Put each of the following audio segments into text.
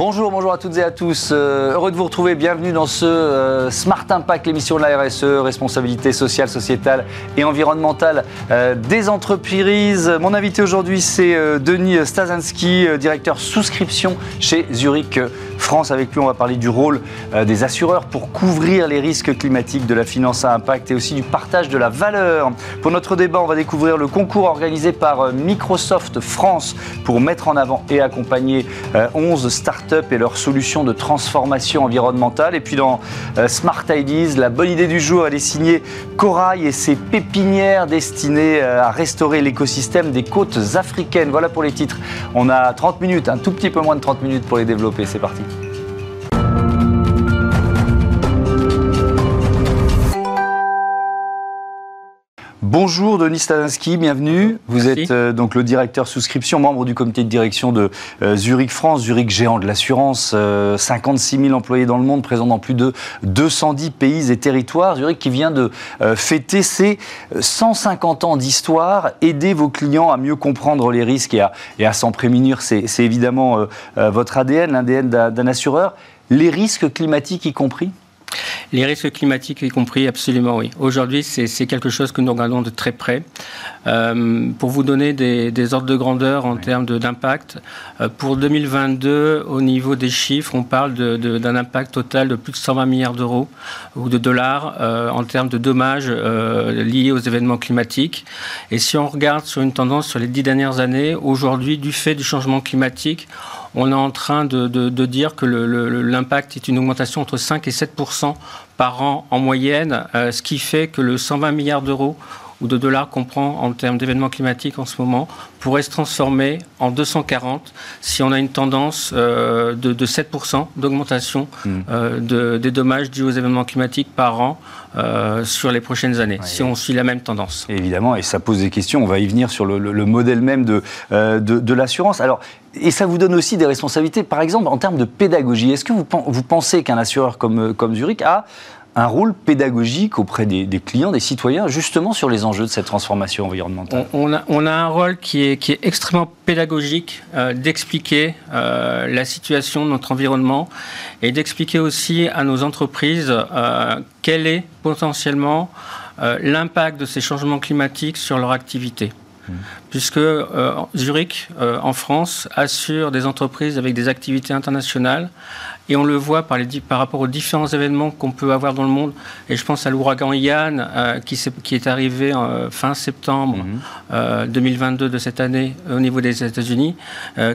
Bonjour, bonjour à toutes et à tous. Euh, heureux de vous retrouver. Bienvenue dans ce euh, Smart Impact, l'émission de la RSE, responsabilité sociale, sociétale et environnementale euh, des entreprises. Mon invité aujourd'hui, c'est Denis Stasinski, directeur souscription chez Zurich France. Avec lui, on va parler du rôle des assureurs pour couvrir les risques climatiques, de la finance à impact et aussi du partage de la valeur. Pour notre débat, on va découvrir le concours organisé par Microsoft France pour mettre en avant et accompagner 11 startups et leurs solutions de transformation environnementale. Et puis dans euh, Smart Ideas, la bonne idée du jour, elle est signée Corail et ses pépinières destinées euh, à restaurer l'écosystème des côtes africaines. Voilà pour les titres. On a 30 minutes, un tout petit peu moins de 30 minutes pour les développer. C'est parti. Bonjour Denis Stadinski, bienvenue. Vous êtes euh, donc le directeur souscription, membre du comité de direction de euh, Zurich France, Zurich géant de l'assurance, 56 euh, 000 employés dans le monde, présents dans plus de 210 pays et territoires. Zurich qui vient de fêter ses 150 ans d'histoire. Aider vos clients à mieux comprendre les risques et à, et à s'en prémunir, c'est évidemment votre ADN, l'ADN d'un assureur. Les risques climatiques y compris? Les risques climatiques y compris, absolument oui. Aujourd'hui, c'est quelque chose que nous regardons de très près. Euh, pour vous donner des, ordres de grandeur en termes d'impact, euh, pour 2022, au niveau des chiffres, on parle d'un impact total de plus de 120 milliards d'euros ou de dollars euh, en termes de dommages liés aux événements climatiques. Et si on regarde sur une tendance sur les dix dernières années, aujourd'hui, du fait du changement climatique, on est en train de, dire que l'impact est une augmentation entre 5 et 7% par an en moyenne, euh, ce qui fait que le 120 milliards d'euros ou de dollars qu'on prend en termes d'événements climatiques en ce moment pourrait se transformer en 240 si on a une tendance euh, de, 7% d'augmentation mmh. euh, des dommages dus aux événements climatiques par an sur les prochaines années, si on suit la même tendance. Évidemment, et ça pose des questions, on va y venir sur le, modèle même de, de, l'assurance. Alors, et ça vous donne aussi des responsabilités, par exemple, en termes de pédagogie. Est-ce que vous, vous pensez qu'un assureur comme, comme Zurich a un rôle pédagogique auprès des, clients, des citoyens, justement sur les enjeux de cette transformation environnementale? On, a, on a, un rôle qui est, qui est extrêmement pédagogique, euh, d'expliquer euh, la situation de notre environnement et d'expliquer aussi à nos entreprises euh, quel est potentiellement l'impact de ces changements climatiques sur leur activité. Mmh. Puisque Zurich, en France, assure des entreprises avec des activités internationales et on le voit par, les, par rapport aux différents événements qu'on peut avoir dans le monde. Et je pense à l'ouragan Yann, euh, qui, est, qui, est, arrivé euh, fin septembre 2022 mhm. euh, de cette année au niveau des États-Unis,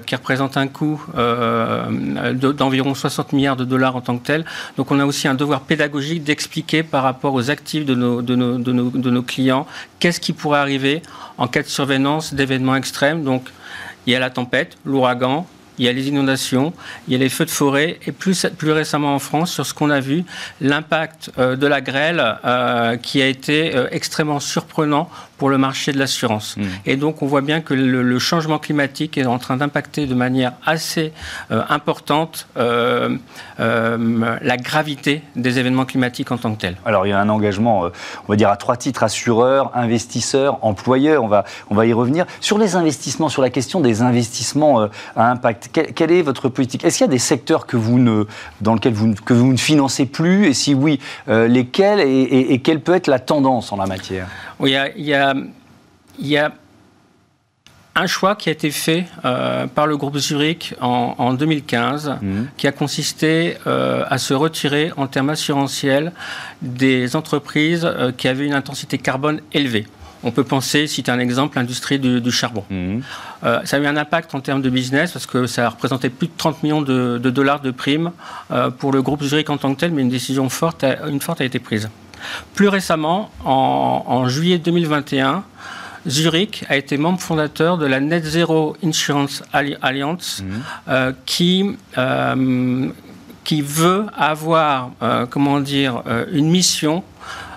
qui représente un coût d'environ 60 milliards de dollars en tant que tel. Donc on a aussi un devoir pédagogique d'expliquer par rapport aux actifs de nos, de nos, de nos, de nos clients qu'est-ce qui pourrait arriver en cas de d'événements extrêmes. Donc il y a la tempête, l'ouragan, il y a les inondations, il y a les feux de forêt, et plus, plus récemment en France, sur ce qu'on a vu, l'impact euh, de la grêle euh, qui a été euh, extrêmement surprenant pour le marché de l'assurance. Mmh. Et donc on voit bien que le, changement climatique est en train d'impacter de manière assez importante la gravité des événements climatiques en tant que tels. Alors il y a un engagement, on va dire à trois titres, assureurs, investisseurs, employeurs, on va, on va y revenir. Sur les investissements, sur la question des investissements à impact, quelle, est votre politique? Est-ce qu'il y a des secteurs que vous ne, dans lesquels vous, que vous ne financez plus? Et si oui, euh, lesquels? Et, quelle peut être la tendance en la matière? Oui, il y a, y a, un choix qui a été fait euh, par le groupe Zurich en, 2015, mmh. qui a consisté euh, à se retirer en termes assurantiels des entreprises qui avaient une intensité carbone élevée. On peut penser, citer un exemple, l'industrie du, charbon. Mhm. Euh, ça a eu un impact en termes de business parce que ça a représenté plus de 30 millions de, dollars de primes euh, pour le groupe Zurich en tant que tel, mais une décision forte a, une forte a été prise. Plus récemment, en, juillet 2021, Zurich a été membre fondateur de la Net Zero Insurance Alliance mhm. euh, qui, qui veut avoir, comment dire, une mission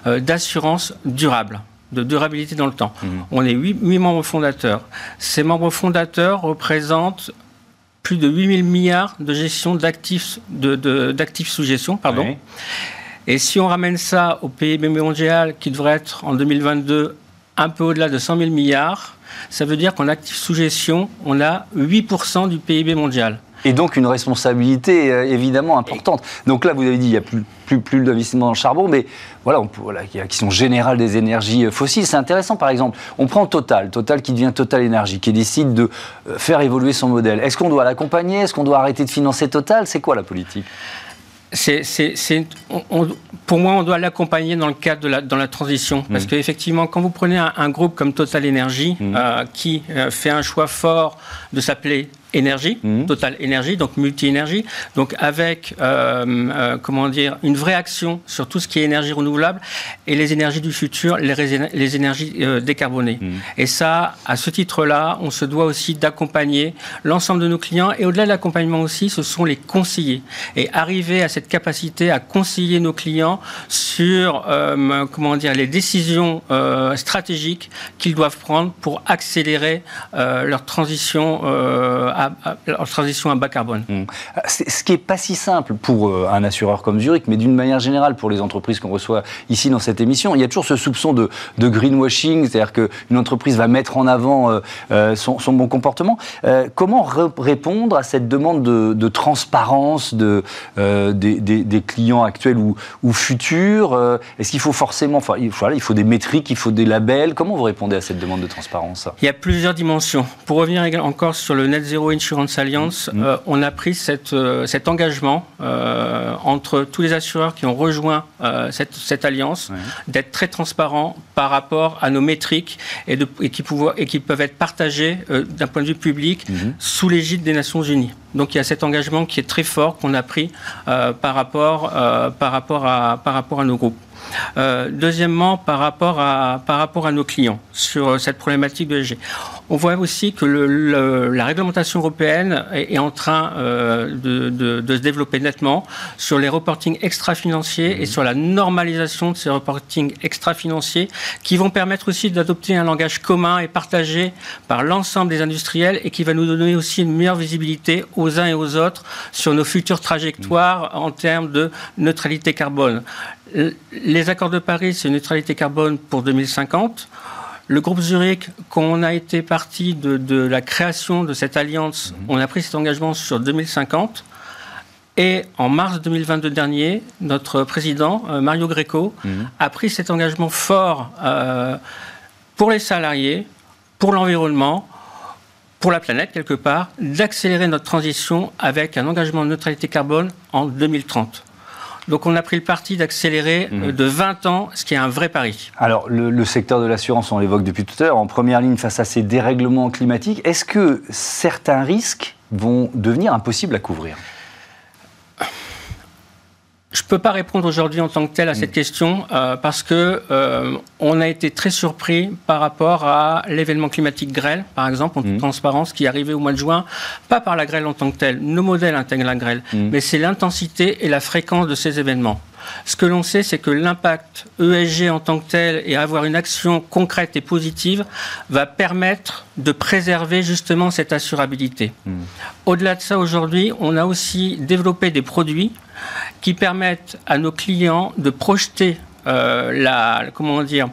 d'assurance durable de durabilité dans le temps. Mmh. On est huit, membres fondateurs. Ces membres fondateurs représentent plus de 8000 milliards de gestion d'actifs de, sous gestion. Pardon. Et si on ramène ça au PIB mondial, qui devrait être en 2022 un peu au-delà de 100 000 milliards, ça veut dire qu'en actifs sous gestion, on a 8% du PIB mondial. Et donc une responsabilité euh, évidemment importante. Donc là, vous avez dit, il n'y a plus, plus, plus d'investissement dans le charbon, mais voilà, on, voilà qui sont générales des énergies euh, fossiles. C'est intéressant, par exemple, on prend Total, Total qui devient Total Énergie, qui décide de euh, faire évoluer son modèle. Est-ce qu'on doit l'accompagner? Est-ce qu'on doit arrêter de financer Total? C'est quoi la politique? C'est, pour moi, on doit l'accompagner dans le cadre de la, dans la transition. Parce mmh. qu'effectivement, quand vous prenez un, groupe comme Total Energy, mmh. qui fait un choix fort de s'appeler énergie, mmh. Total Énergie, donc multi-énergie, donc avec euh, euh, comment dire une vraie action sur tout ce qui est énergie renouvelable et les énergies du futur, les, les énergies euh, décarbonées. Mmh. Et ça, à ce titre-là, on se doit aussi d'accompagner l'ensemble de nos clients et au-delà de l'accompagnement aussi, ce sont les conseillers et arriver à cette capacité à conseiller nos clients sur comment dire les décisions stratégiques qu'ils doivent prendre pour accélérer leur transition en transition à bas carbone. Mmh. Ce qui n'est pas si simple pour euh, un assureur comme Zurich, mais d'une manière générale pour les entreprises qu'on reçoit ici dans cette émission, il y a toujours ce soupçon de, greenwashing, c'est-à-dire qu'une entreprise va mettre en avant euh, euh, son, bon comportement. comment répondre à cette demande de, transparence de, des, clients actuels ou, ou futurs Est-ce qu'il faut forcément, enfin, il, il faut des métriques, il faut des labels Comment vous répondez à cette demande de transparence? Il y a plusieurs dimensions. Pour revenir encore sur le net zéro Insurance Alliance, mm. euh, on a pris cette, euh, cet engagement euh, entre tous les assureurs qui ont rejoint cette, cette, alliance d'être très transparents par rapport à nos métriques et, de, et, qui, pouvoir, et qui peuvent être partagés d'un point de vue public mm-hmm. sous l'égide des Nations Unies. Donc il y a cet engagement qui est très fort qu'on a pris par, rapport, par, rapport à, par rapport à nos groupes. Euh, deuxièmement, par rapport, à, par rapport à nos clients sur cette problématique de l'ESG. On voit aussi que le, la réglementation européenne est, en train euh, de, de, de, se développer nettement sur les reportings extra-financiers et sur la normalisation de ces reportings extra-financiers qui vont permettre aussi d'adopter un langage commun et partagé par l'ensemble des industriels et qui va nous donner aussi une meilleure visibilité aux uns et aux autres sur nos futures trajectoires en termes de neutralité carbone. Les accords de Paris, c'est une neutralité carbone pour 2050. Le groupe Zurich, quand on a été parti de, la création de cette alliance, mhm. on a pris cet engagement sur 2050. Et en mars 2022 dernier, notre président, euh, Mario Greco, mhm. a pris cet engagement fort euh, pour les salariés, pour l'environnement, pour la planète quelque part, d'accélérer notre transition avec un engagement de neutralité carbone en 2030. Donc on a pris le parti d'accélérer euh, mhm. de 20 ans, ce qui est un vrai pari. Alors le, secteur de l'assurance, on l'évoque depuis tout à l'heure, en première ligne face à ces dérèglements climatiques. Est-ce que certains risques vont devenir impossibles à couvrir? Je ne peux pas répondre aujourd'hui en tant que tel à cette mm. question euh, parce que euh, on a été très surpris par rapport à l'événement climatique grêle, par exemple, en toute mm. transparence, qui est arrivé au mois de juin, pas par la grêle en tant que telle. Nos modèles intègrent la grêle, mm. mais c'est l'intensité et la fréquence de ces événements. Ce que l'on sait, c'est que l'impact ESG en tant que tel et avoir une action concrète et positive va permettre de préserver justement cette assurabilité. Au-delà de ça, aujourd'hui, on a aussi développé des produits qui permettent à nos clients de projeter euh, la, comment dire,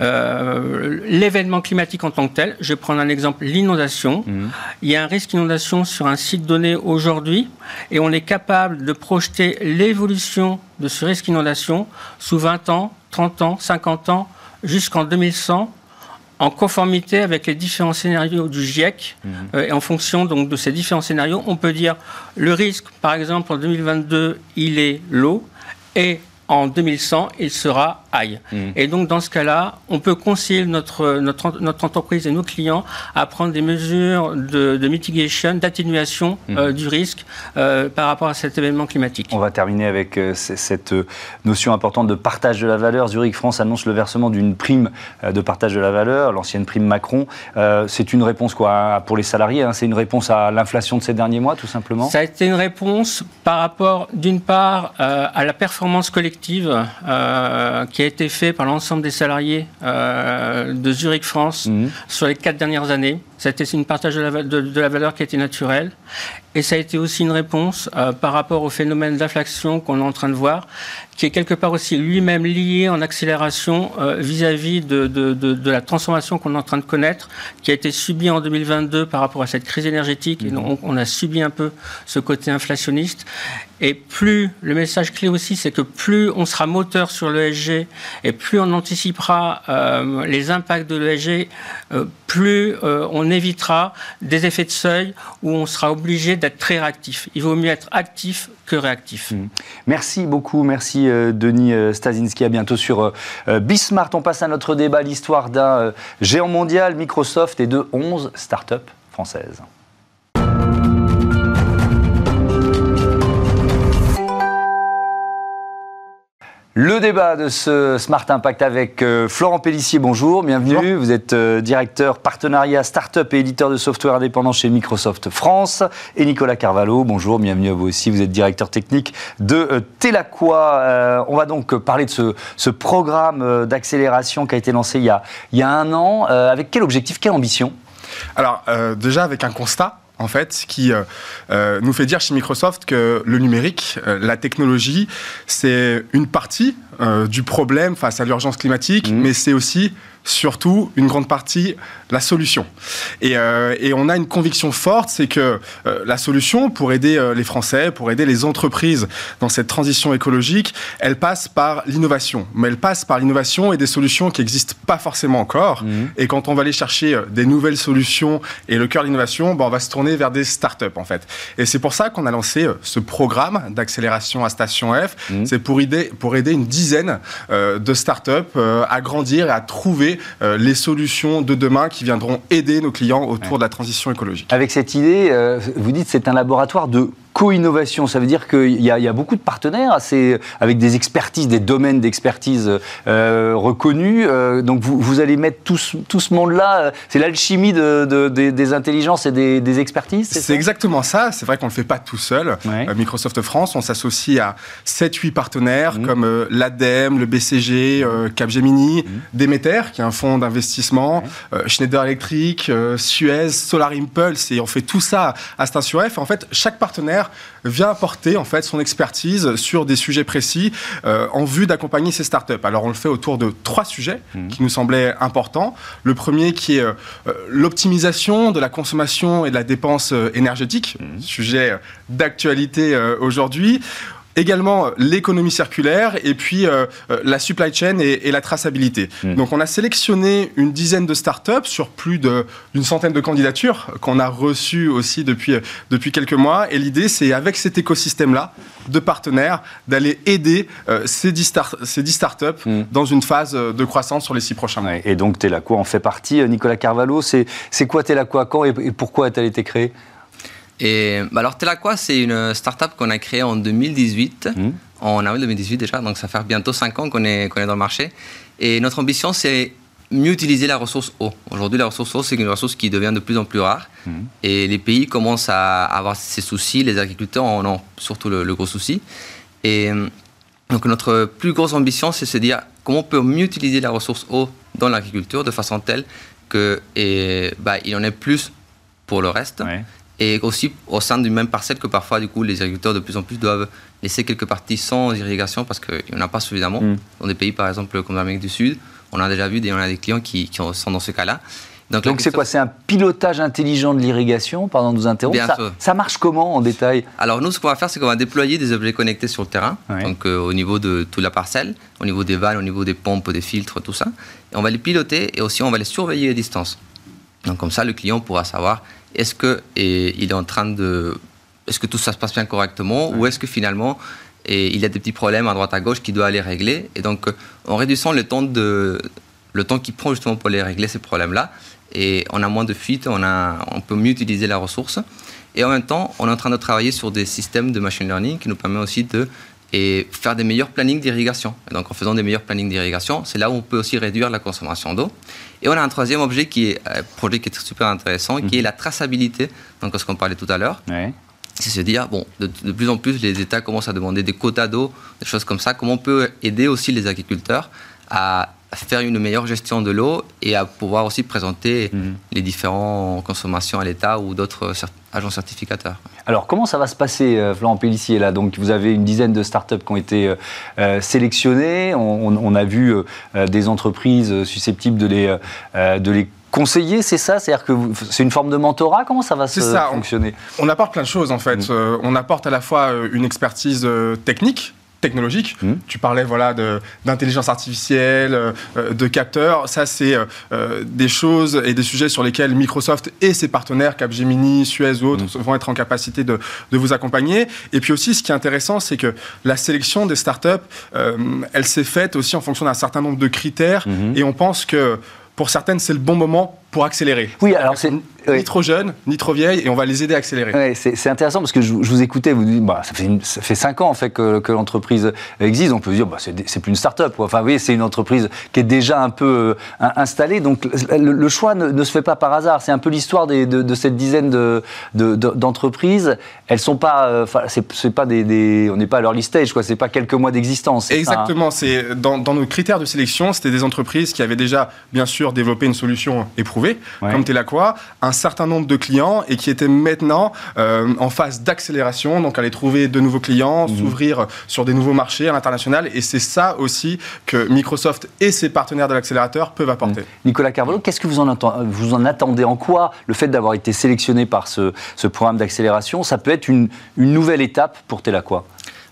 euh, l'événement climatique en tant que tel. Je vais prendre un exemple, l'inondation. Mhm. Il y a un risque d'inondation sur un site donné aujourd'hui et on est capable de projeter l'évolution de ce risque d'inondation sous 20 ans, 30 ans, 50 ans, jusqu'en 2100 en conformité avec les différents scénarios du GIEC. Mhm. Euh, et en fonction donc, de ces différents scénarios, on peut dire le risque, par exemple, en 2022, il est low. Et en 2100, il sera high. Mmh. Et donc, dans ce cas-là, on peut conseiller notre, notre, notre, entreprise et nos clients à prendre des mesures de, de mitigation, d'atténuation mmh. euh, du risque euh, par rapport à cet événement climatique. On va terminer avec euh, cette notion importante de partage de la valeur. Zurich France annonce le versement d'une prime de partage de la valeur, l'ancienne prime Macron. c'est une réponse quoi pour les salariés hein. C'est une réponse à l'inflation de ces derniers mois, tout simplement? Ça a été une réponse par rapport, d'une part, à la performance collective euh, qui a été fait par l'ensemble des salariés euh, de Zurich France mhm. sur les quatre dernières années. C'était une partage de la, valeur qui était naturelle. Et ça a été aussi une réponse par rapport au phénomène d'inflation qu'on est en train de voir, qui est quelque part aussi lui-même lié en accélération vis-à-vis de, la transformation qu'on est en train de connaître, qui a été subie en 2022 par rapport à cette crise énergétique. Et donc, on a subi un peu ce côté inflationniste. Et plus, le message clé aussi, c'est que plus on sera moteur sur l'ESG et plus on anticipera euh, les impacts de l'ESG, euh, plus euh, on évitera des effets de seuil où on sera obligé d'être très réactif. Il vaut mieux être actif que réactif. Mmh. Merci beaucoup, merci Denis Stasinski. À bientôt sur Bismart. On passe à notre débat, l'histoire d'un géant mondial, Microsoft, et de 11 startups françaises. Le débat de ce Smart Impact avec euh, Florent Pellissier, bonjour, bienvenue. Vous êtes euh, directeur partenariat start-up et éditeur de software indépendant chez Microsoft France. Et Nicolas Carvalho, bonjour, bienvenue à vous aussi. Vous êtes directeur technique de euh, Telaqua. on va donc parler de ce, programme d'accélération qui a été lancé il y a, il y a un an. avec quel objectif, quelle ambition? Alors, déjà avec un constat en fait, qui euh, euh, nous fait dire chez Microsoft que le numérique, euh, la technologie, c'est une partie du problème face à l'urgence climatique, mmh. mais c'est aussi surtout une grande partie la solution. Et, euh, et on a une conviction forte, c'est que euh, la solution pour aider euh, les Français, pour aider les entreprises dans cette transition écologique, elle passe par l'innovation. Mais elle passe par l'innovation et des solutions qui n'existent pas forcément encore. Mmh. Et quand on va aller chercher des nouvelles solutions et le cœur de l'innovation, ben, on va se tourner vers des startups en fait. Et c'est pour ça qu'on a lancé ce programme d'accélération à Station F. Mmh. C'est pour aider, pour aider une dizaine de startups à grandir et à trouver euh, les solutions de demain qui viendront aider nos clients autour de la transition écologique. Avec cette idée, euh, vous dites c'est un laboratoire de co-innovation. Ça veut dire qu'il y, a beaucoup de partenaires assez, avec des expertises, des domaines d'expertise euh, reconnus. Euh, donc vous, allez mettre tout, ce monde-là, euh, c'est l'alchimie de, des intelligences et des, expertises C'est exactement ça. C'est vrai qu'on ne le fait pas tout seul. Microsoft France, on s'associe à 7-8 partenaires mmh. comme l'ADEME, le BCG, Capgemini, mmh. Demeter, qui est un fonds d'investissement, Schneider Electric, Suez, Solar Impulse, et on fait tout ça à Station F. En fait, chaque partenaire vient apporter en fait son expertise sur des sujets précis euh, en vue d'accompagner ces startups. Alors on le fait autour de trois sujets mmh. qui nous semblaient importants. Le premier qui est euh, l'optimisation de la consommation et de la dépense euh, énergétique, mmh. sujet d'actualité aujourd'hui également euh, l'économie circulaire et puis euh, euh, la supply chain et, la traçabilité. Hmm. Donc on a sélectionné une dizaine de startups sur plus d'une centaine de candidatures qu'on a reçues aussi depuis, depuis quelques mois. Et l'idée, c'est avec cet écosystème-là de partenaires d'aller aider ces, 10 ces startups hmm. dans une phase de croissance sur les six prochains mois. et donc Telaqua en fait partie. Nicolas Carvalho, c'est quoi Telaqua Quand et, et pourquoi a-t-elle été créée? Et bah alors Telaqua, c'est une startup qu'on a créée en 2018, mmh. en avril 2018 déjà, donc ça fait bientôt 5 ans qu'on est, qu'on est dans le marché. Et notre ambition, c'est mieux utiliser la ressource eau. Aujourd'hui, la ressource eau, c'est une ressource qui devient de plus en plus rare. Mmh. Et les pays commencent à avoir ces soucis, les agriculteurs en ont surtout le, gros souci. Et donc notre plus grosse ambition, c'est de se dire comment on peut mieux utiliser la ressource eau dans l'agriculture de façon telle qu'il bah, il en ait plus pour le reste et aussi au sein d'une même parcelle que parfois du coup les agriculteurs de plus en plus doivent laisser quelques parties sans irrigation parce qu'il n'y en a pas suffisamment. Mm. Dans des pays par exemple comme l'Amérique du Sud, on a déjà vu des, on a des clients qui, qui sont dans ce cas-là. Donc c'est quoi? C'est un pilotage intelligent de l'irrigation? Pardon de nous interrompre. Ça, ça, marche comment en détail? Alors nous, ce qu'on va faire, c'est qu'on va déployer des objets connectés sur le terrain, donc euh, au niveau de toute la parcelle, au niveau des vannes, au niveau des pompes, des filtres, tout ça. Et on va les piloter et aussi on va les surveiller à distance. Donc comme ça, le client pourra savoir est-ce que il est en train de, est-ce que tout ça se passe bien correctement, ou est-ce que finalement et il y a des petits problèmes à droite à gauche qu'il doit aller régler. Et donc, en réduisant le temps de, le temps qu'il prend justement pour les régler ces problèmes-là, et on a moins de fuites, on a, on peut mieux utiliser la ressource. Et en même temps, on est en train de travailler sur des systèmes de machine learning qui nous permettent aussi de et faire des meilleurs plannings d'irrigation. donc en faisant des meilleurs plannings d'irrigation, c'est là où on peut aussi réduire la consommation d'eau. Et on a un troisième objet qui est un euh, projet qui est super intéressant, qui est mhm. la traçabilité. Donc ce qu'on parlait tout à l'heure. C'est se dire, bon, de, plus en plus, les États commencent à demander des quotas d'eau, des choses comme ça. Comment on peut aider aussi les agriculteurs à faire une meilleure gestion de l'eau et à pouvoir aussi présenter mhm. les différentes consommations à l'État ou d'autres agents certificateurs. Alors, comment ça va se passer, euh, Florent Pellissier là? Donc, vous avez une dizaine de startups qui ont été euh, euh, sélectionnées. On, a vu des entreprises susceptibles de les, de les conseiller, c'est ça? C'est-à-dire que c'est une forme de mentorat? Comment ça va se fonctionner? on, apporte plein de choses en fait. Mm. on apporte à la fois une expertise technique technologique. Mmh. Tu parlais voilà d'intelligence artificielle, euh, de capteurs. Ça, c'est euh, euh, des choses et des sujets sur lesquels Microsoft et ses partenaires, Capgemini, Suez ou autres, mmh. vont être en capacité de, de, vous accompagner. Et puis aussi, ce qui est intéressant, c'est que la sélection des startups, elle s'est faite aussi en fonction d'un certain nombre de critères. Mmh. Et on pense que pour certaines, c'est le bon moment pour accélérer. Oui, alors c'est ni trop jeune, ni trop vieille, et on va les aider à accélérer. c'est intéressant parce que je, vous écoutais, vous dites, bah, ça, fait ça fait 5 ans en fait que, que l'entreprise existe, on peut dire, bah, c'est plus une start-up. Enfin, oui, c'est une entreprise qui est déjà un peu euh, installée, donc le, choix ne, se fait pas par hasard. C'est un peu l'histoire de, de, cette dizaine d'entreprises. De, Elles sont pas, euh, c'est pas des, on n'est pas à leur stage, quoi. C'est pas quelques mois d'existence. Exactement. C'est dans, dans, nos critères de sélection, c'était des entreprises qui avaient déjà, bien sûr, développé une solution éprouvée, comme Telaqua, un certain nombre de clients et qui étaient maintenant euh, en phase d'accélération, donc aller trouver de nouveaux clients, mhm. s'ouvrir sur des nouveaux marchés à l'international. Et c'est ça aussi que Microsoft et ses partenaires de l'accélérateur peuvent apporter. Mhm. Nicolas Carvalho, qu'est-ce que vous en, vous en attendez En quoi? Le fait d'avoir été sélectionné par ce, ce programme d'accélération, ça peut être une, une nouvelle étape pour Telaqua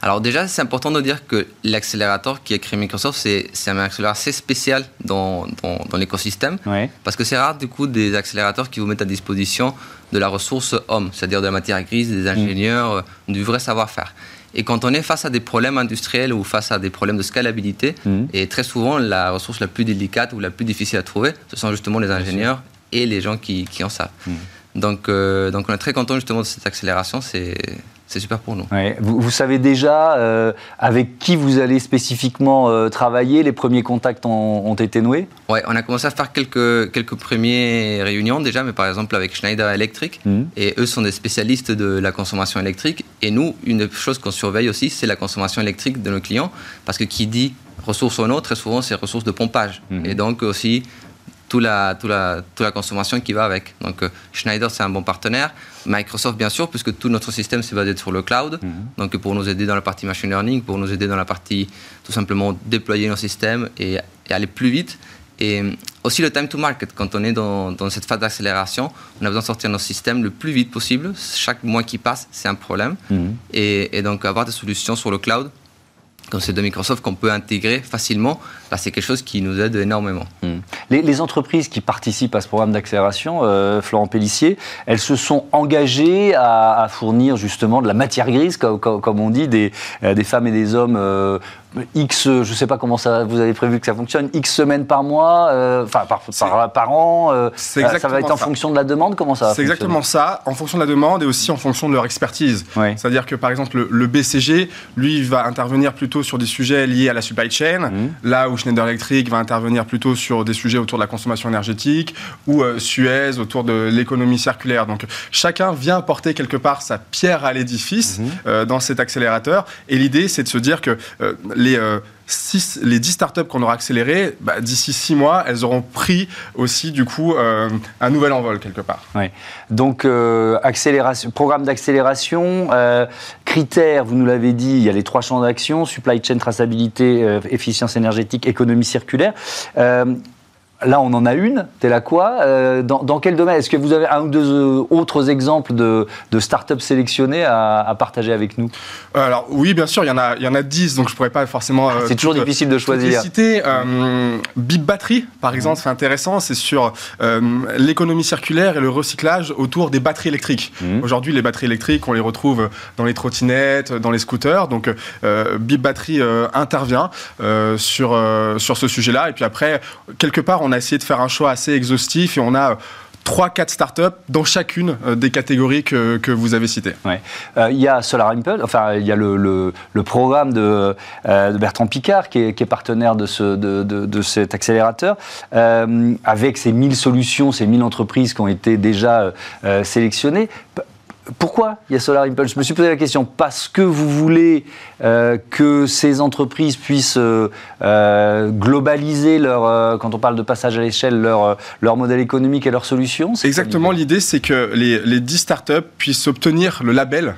alors déjà, c'est important de dire que l'accélérateur qui a créé Microsoft, c'est un accélérateur assez spécial dans, dans, l'écosystème. Parce que c'est rare, du coup, des accélérateurs qui vous mettent à disposition de la ressource homme, c'est-à-dire de la matière grise, des ingénieurs, mm. du vrai savoir-faire. Et quand on est face à des problèmes industriels ou face à des problèmes de scalabilité, mm. et très souvent, la ressource la plus délicate ou la plus difficile à trouver, ce sont justement les ingénieurs et les gens qui, qui en savent. Mm. Donc, euh, donc on est très content justement de cette accélération. C'est c'est super pour nous. Vous, savez déjà euh, avec qui vous allez spécifiquement euh, travailler? Les premiers contacts ont, été noués? Oui, on a commencé à faire quelques, quelques premières réunions déjà, mais par exemple avec Schneider Electric. Mmh. Et eux sont des spécialistes de la consommation électrique. Et nous, une chose qu'on surveille aussi, c'est la consommation électrique de nos clients. Parce que qui dit ressources en eau, très souvent, c'est ressources de pompage. Mmh. Et donc aussi toute la, toute, la, consommation qui va avec. Donc euh, Schneider, c'est un bon partenaire. Microsoft, bien sûr, puisque tout notre système s'est basé sur le cloud. Mhm. Donc pour nous aider dans la partie machine learning, pour nous aider dans la partie tout simplement déployer nos systèmes et, aller plus vite. Et euh, aussi le time to market. Quand on est dans, dans cette phase d'accélération, on a besoin de sortir nos systèmes le plus vite possible. Chaque mois qui passe, c'est un problème. Mhm. Et, et donc avoir des solutions sur le cloud comme c'est de Microsoft qu'on peut intégrer facilement, bah, c'est quelque chose qui nous aide énormément. Hmm. Les, entreprises qui participent à ce programme d'accélération, euh, Florent Pellissier, elles se sont engagées à, fournir justement de la matière grise, comme, on dit, des, euh, des, femmes et des hommes euh, X, je ne sais pas comment ça, vous avez prévu que ça fonctionne, X semaines par mois, euh, enfin par, par, an, euh, ça va être en fonction de la demande, comment ça C'est exactement ça, en fonction de la demande et aussi en fonction de leur expertise. C'est-à-dire que par exemple le, BCG, lui, va intervenir plutôt sur des sujets liés à la supply chain, mmh. là où Schneider Electric va intervenir plutôt sur des sujets autour de la consommation énergétique, ou euh, Suez autour de l'économie circulaire. Donc chacun vient apporter quelque part sa pierre à l'édifice mmh. dans cet accélérateur, et l'idée c'est de se dire que les, euh, les 10 startups qu'on aura accélérées, bah, d'ici 6 mois, elles auront pris aussi du coup euh, un nouvel envol quelque part. Donc euh, accélération, programme d'accélération, critères, vous nous l'avez dit, il y a les trois champs d'action, supply chain, traçabilité, efficience énergétique, économie circulaire. Là, on en a une, t'es là quoi? Euh, dans, quel domaine? Est-ce que vous avez un ou deux euh, autres exemples de, de start-up sélectionnées à, partager avec nous? Euh, Alors, oui, bien sûr, il y en a, il y en a 10, donc je pourrais pas forcément. c'est toujours difficile de choisir. Citer. Bip Battery, par exemple, c'est intéressant, c'est sur l'économie circulaire et le recyclage autour des batteries électriques. Mmh. Aujourd'hui, les batteries électriques, on les retrouve dans les trottinettes, dans les scooters, donc Bip Battery intervient sur, sur ce sujet-là, et puis après, quelque part, on a essayé de faire un choix assez exhaustif et on a 3-4 startups dans chacune euh, des catégories que, que vous avez citées. Euh, il y a Solar Impulse, enfin il y a le, le, programme de, euh, de, Bertrand Picard qui est, qui est partenaire de, ce, de, de, cet accélérateur, avec ces 1000 solutions, ces 1000 entreprises qui ont été déjà sélectionnées pourquoi il y a Solar Impulse? Je me suis posé la question. Parce que vous voulez euh, que ces entreprises puissent euh, euh, globaliser leur, quand on parle de passage à l'échelle, leur, leur modèle économique et leurs solutions Exactement, l'idée c'est que les, les 10 startups puissent obtenir le label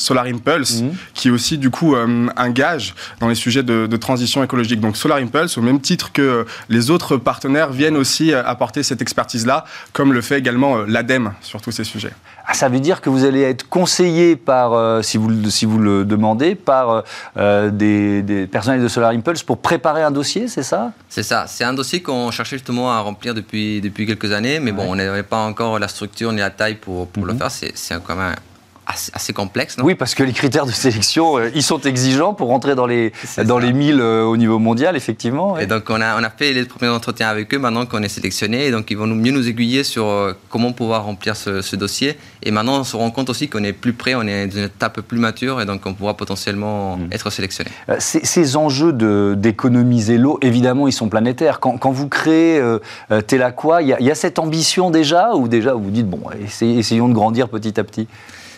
Solar Impulse, mhm. qui est aussi du coup euh, un gage dans les sujets de, transition écologique. Donc Solar Impulse, au même titre que les autres partenaires, viennent aussi euh, apporter cette expertise-là, comme le fait également euh, l'ADEME sur tous ces sujets. Ah, ça veut dire que vous allez être conseillé par, si, vous, si vous le demandez, par des, des, personnels de Solar Impulse pour préparer un dossier, c'est ça? C'est ça. C'est un dossier qu'on cherchait justement à remplir depuis, depuis quelques années, mais bon, on n'avait pas encore la structure ni la taille pour, pour le mhm. faire. C'est quand même assez, complexe. oui, parce que les critères de sélection, euh, ils sont exigeants pour rentrer dans les, dans les 1000 euh, au niveau mondial, effectivement. Et donc, on a, on a fait les premiers entretiens avec eux maintenant qu'on est sélectionné. Et donc, ils vont nous, mieux nous aiguiller sur euh, comment pouvoir remplir ce, dossier. Et maintenant, on se rend compte aussi qu'on est plus près, on est dans une étape plus mature et donc on pourra potentiellement mm. être sélectionné. Ces, enjeux d'économiser l'eau, évidemment, ils sont planétaires. Quand, quand vous créez Telaqua, il y, y, a cette ambition déjà ou déjà vous dites, bon, essayons de grandir petit à petit?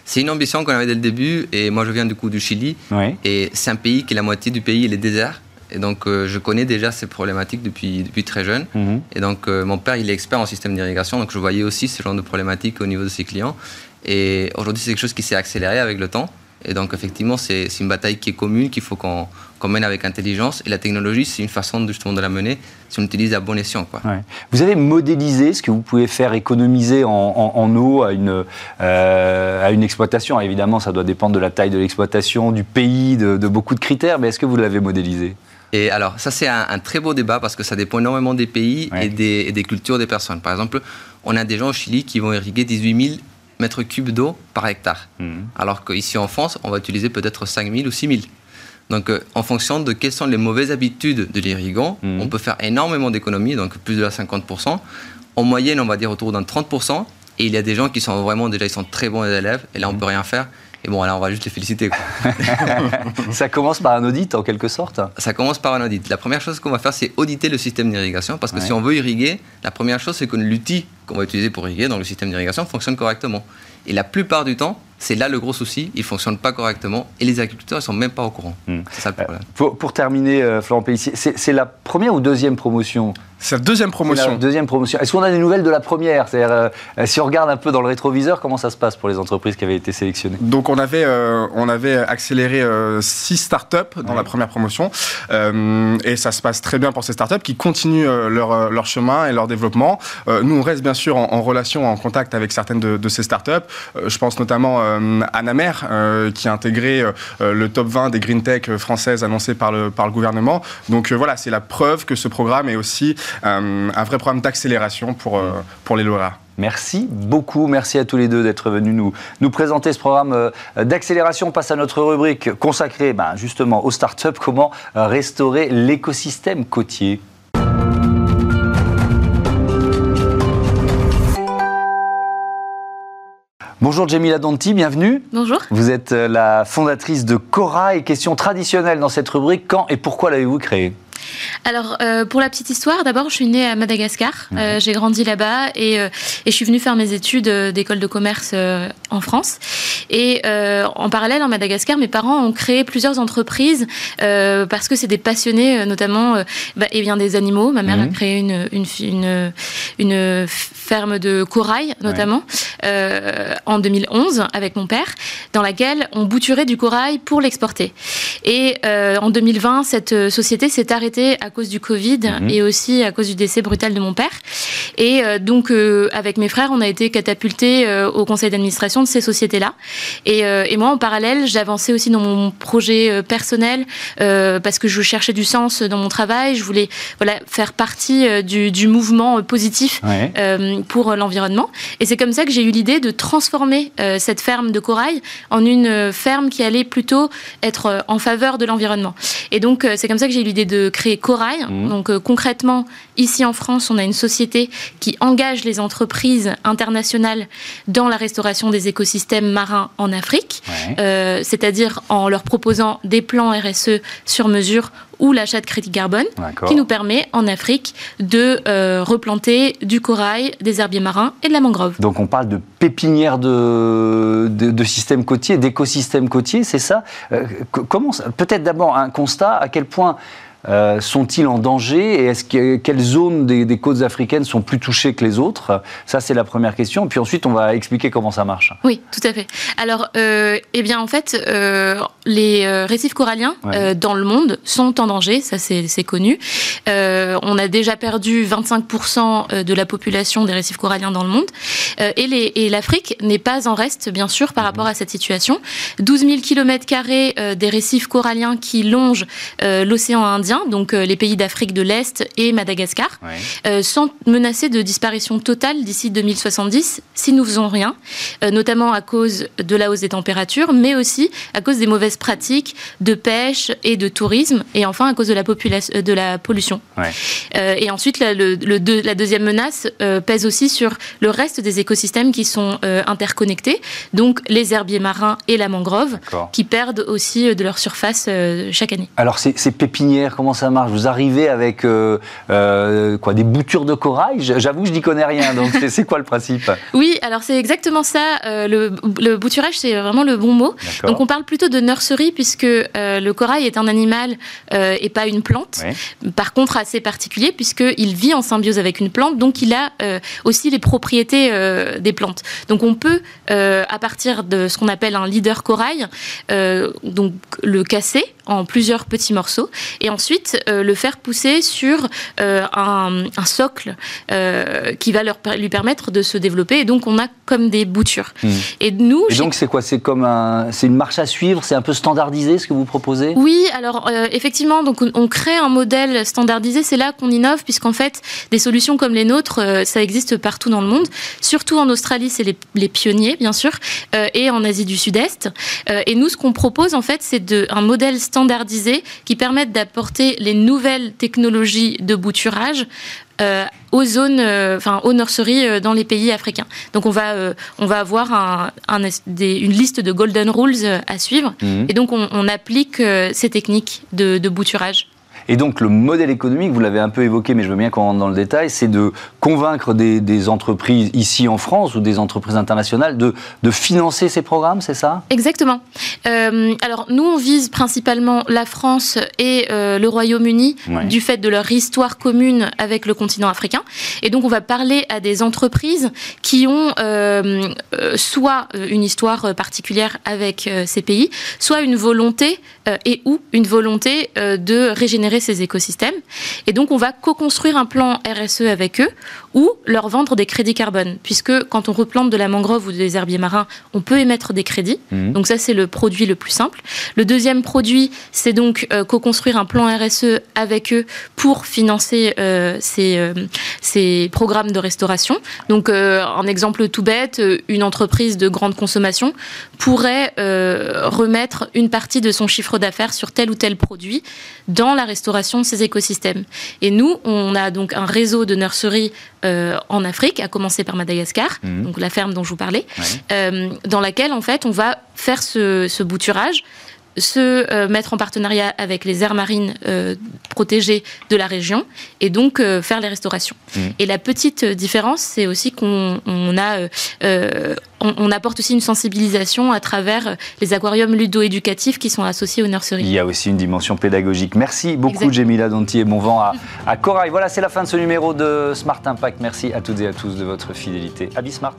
C'est une ambition qu'on avait dès le début. Et moi, je viens du coup du Chili. Et c'est un pays qui, la moitié du pays, il est désert. Et donc, euh, je connais déjà ces problématiques depuis, depuis très jeune. Mhm. Et donc, euh, mon père, il est expert en système d'irrigation. Donc, je voyais aussi ce genre de problématiques au niveau de ses clients. Et aujourd'hui, c'est quelque chose qui s'est accéléré avec le temps. Et donc, effectivement, c'est une bataille qui est commune, qu'il faut qu'on mène avec intelligence. Et la technologie, c'est une façon justement de la mener si on utilise à bon escient. Quoi. Vous avez modélisé ce que vous pouvez faire économiser en, eau à une, euh, à une exploitation. Évidemment, ça doit dépendre de la taille de l'exploitation, du pays, de, beaucoup de critères, mais est-ce que vous l'avez modélisé? Et alors, ça, c'est un, très beau débat parce que ça dépend énormément des pays et, des, des, cultures des personnes. Par exemple, on a des gens au Chili qui vont irriguer 18 000 mètres cubes d'eau par hectare. Mhm. Alors qu'ici en France, on va utiliser peut-être 5000 ou 6000. Donc, euh, en fonction de quelles sont les mauvaises habitudes de l'irrigant, mhm. on peut faire énormément d'économies, donc plus de la 50%. En moyenne, on va dire autour d'un 30%. Et il y a des gens qui sont vraiment déjà, ils sont très bons élèves, et là, on ne mhm. peut rien faire. Et bon, là, on va juste les féliciter. ça commence par un audit, en quelque sorte Ça commence par un audit. La première chose qu'on va faire, c'est auditer le système d'irrigation, parce que si on veut irriguer, la première chose, c'est que l'outil qu'on va utiliser pour irriguer dans le système d'irrigation fonctionne correctement. Et la plupart du temps, c'est là le gros souci, il ne fonctionne pas correctement et les agriculteurs ne sont même pas au courant. Hmm. C'est ça le problème. pour, terminer, euh, Florent Pellissier, c'est la première ou deuxième promotion c'est la deuxième promotion. La deuxième promotion. Est-ce qu'on a des nouvelles de la première? C'est-à-dire, euh, si on regarde un peu dans le rétroviseur, comment ça se passe pour les entreprises qui avaient été sélectionnées? Donc, on avait, euh, on avait accéléré euh, six startups dans la première promotion. et ça se passe très bien pour ces startups qui continuent leur, leur chemin et leur développement. nous, on reste bien sûr en, relation, en contact avec certaines de, de ces startups. je pense notamment à Namer, qui a intégré le top 20 des green tech françaises annoncées par le, par le gouvernement. Donc, voilà, c'est la preuve que ce programme est aussi euh, un vrai programme d'accélération pour, euh, pour les lauréats. Merci beaucoup, merci à tous les deux d'être venus nous, nous présenter ce programme euh, d'accélération. On passe à notre rubrique consacrée ben, justement aux startups, comment restaurer l'écosystème côtier? Bonjour Jamila Donti, bienvenue. Bonjour. Vous êtes la fondatrice de Cora et question traditionnelle dans cette rubrique. Quand et pourquoi l'avez-vous créée? Alors, euh, pour la petite histoire, d'abord, je suis née à Madagascar. Euh, j'ai grandi là-bas et, euh, et, je suis venue faire mes études d'école de commerce en France. Et en parallèle, en Madagascar, mes parents ont créé plusieurs entreprises parce que c'est des passionnés, notamment bah, et bien des animaux. Ma mère a mhm. créé une, une, une, une, ferme de corail, notamment, en 2011 avec mon père, dans laquelle on bouturait du corail pour l'exporter. Et en 2020, cette société s'est arrêtée à cause du Covid mhm. et aussi à cause du décès brutal de mon père. Et euh, donc, euh, avec mes frères, on a été catapultés euh, au conseil d'administration de ces sociétés-là. Et, et, moi, en parallèle, j'avançais aussi dans mon projet personnel parce que je cherchais du sens dans mon travail. Je voulais voilà, faire partie du, du mouvement positif pour l'environnement. Et c'est comme ça que j'ai eu l'idée de transformer cette ferme de corail en une ferme qui allait plutôt être en faveur de l'environnement. Et donc, c'est comme ça que j'ai eu l'idée de créer Corail. Mmh. Donc euh, concrètement, ici en France, on a une société qui engage les entreprises internationales dans la restauration des écosystèmes marins en Afrique, euh, c'est-à-dire en leur proposant des plans RSE sur mesure ou l'achat de crédit carbone, qui nous permet en Afrique de replanter du corail, des herbiers marins et de la mangrove. Donc on parle de pépinière de, de, systèmes côtiers, d'écosystèmes côtiers, c'est ça? Comment Peut-être d'abord un constat à quel point euh, sont-ils en danger et est-ce que, quelles zones des, côtes africaines sont plus touchées que les autres? Ça, c'est la première question. Puis ensuite, on va expliquer comment ça marche. Oui, tout à fait. Alors, euh, eh bien, en fait, euh, les récifs coralliens dans le monde sont en danger, ça c'est connu. on a déjà perdu 25% de la population des récifs coralliens dans le monde. et l'Afrique n'est pas en reste, bien sûr, par rapport à cette situation. 12 000 km des récifs coralliens qui longent l'océan Indien donc euh, les pays d'Afrique de l'Est et Madagascar, euh, sont menacés de disparition totale d'ici 2070 si nous faisons rien, euh, notamment à cause de la hausse des températures, mais aussi à cause des mauvaises pratiques de pêche et de tourisme, et enfin à cause de la, de la pollution. et ensuite, la, le, la deuxième menace pèse aussi sur le reste des écosystèmes qui sont interconnectés, donc les herbiers marins et la mangrove, qui perdent aussi de leur surface chaque année. Alors ces, ces pépinières, comment ça marche Vous arrivez avec euh, euh, quoi, des boutures de corail? J'avoue, je n'y connais rien, donc c'est quoi le principe? Oui, alors c'est exactement ça. Euh, le, bouturage, c'est vraiment le bon mot. Donc on parle plutôt de nurserie, puisque le corail est un animal et pas une plante. Par contre, assez particulier, puisqu'il vit en symbiose avec une plante, donc il a aussi les propriétés des plantes. Donc on peut, à partir de ce qu'on appelle un leader corail, donc le casser en plusieurs petits morceaux et ensuite euh, le faire pousser sur euh, un, socle euh, qui va leur, lui permettre de se développer et donc on a comme des boutures. Hmm. Et nous et donc c'est quoi? C'est comme un, c'est une marche à suivre? C'est un peu standardisé ce que vous proposez? Oui, alors effectivement donc on, crée un modèle standardisé. C'est là qu'on innove puisqu'en fait des solutions comme les nôtres ça existe partout dans le monde, surtout en Australie c'est les, les, pionniers bien sûr et en Asie du Sud-Est. et nous ce qu'on propose en fait c'est de un modèle standardisés qui permettent d'apporter les nouvelles technologies de bouturage euh, aux zones, euh, enfin aux nurseries euh, dans les pays africains. Donc on va, on va avoir un, une liste de golden rules à suivre, mhm. et donc on, applique ces techniques de, de bouturage. Et donc le modèle économique, vous l'avez un peu évoqué, mais je veux bien qu'on rentre dans le détail, c'est de convaincre des, entreprises ici en France ou des entreprises internationales de, de financer ces programmes, c'est ça? Exactement. Euh, alors nous, on vise principalement la France et euh, le Royaume-Uni du fait de leur histoire commune avec le continent africain. Et donc on va parler à des entreprises qui ont euh, soit une histoire particulière avec ces pays, soit une volonté et ou une volonté de régénérer ces écosystèmes. Et donc, on va co-construire un plan RSE avec eux ou leur vendre des crédits carbone. Puisque quand on replante de la mangrove ou des herbiers marins, on peut émettre des crédits. Mmh. Donc, ça, c'est le produit le plus simple. Le deuxième produit, c'est donc euh, co-construire un plan RSE avec eux pour financer euh, ces, euh, ces, programmes de restauration. Donc, un exemple tout bête, une entreprise de grande consommation pourrait remettre une partie de son chiffre d'affaires sur tel ou tel produit dans la restauration restauration de ces écosystèmes. Et nous, on a donc un réseau de nurseries euh, en Afrique, à commencer par Madagascar, mhm. donc la ferme dont je vous parlais, euh, dans laquelle en fait on va faire ce, ce bouturage se euh, mettre en partenariat avec les aires marines euh, protégées de la région et donc euh, faire les restaurations. Mmh. Et la petite différence, c'est aussi qu'on a, on, apporte aussi une sensibilisation à travers les aquariums ludo-éducatifs qui sont associés aux nurseries. Il y a aussi une dimension pédagogique. Merci beaucoup, Jemila Danti et bon vent à, à Corail. Voilà, c'est la fin de ce numéro de Smart Impact. Merci à toutes et à tous de votre fidélité. À Bismart.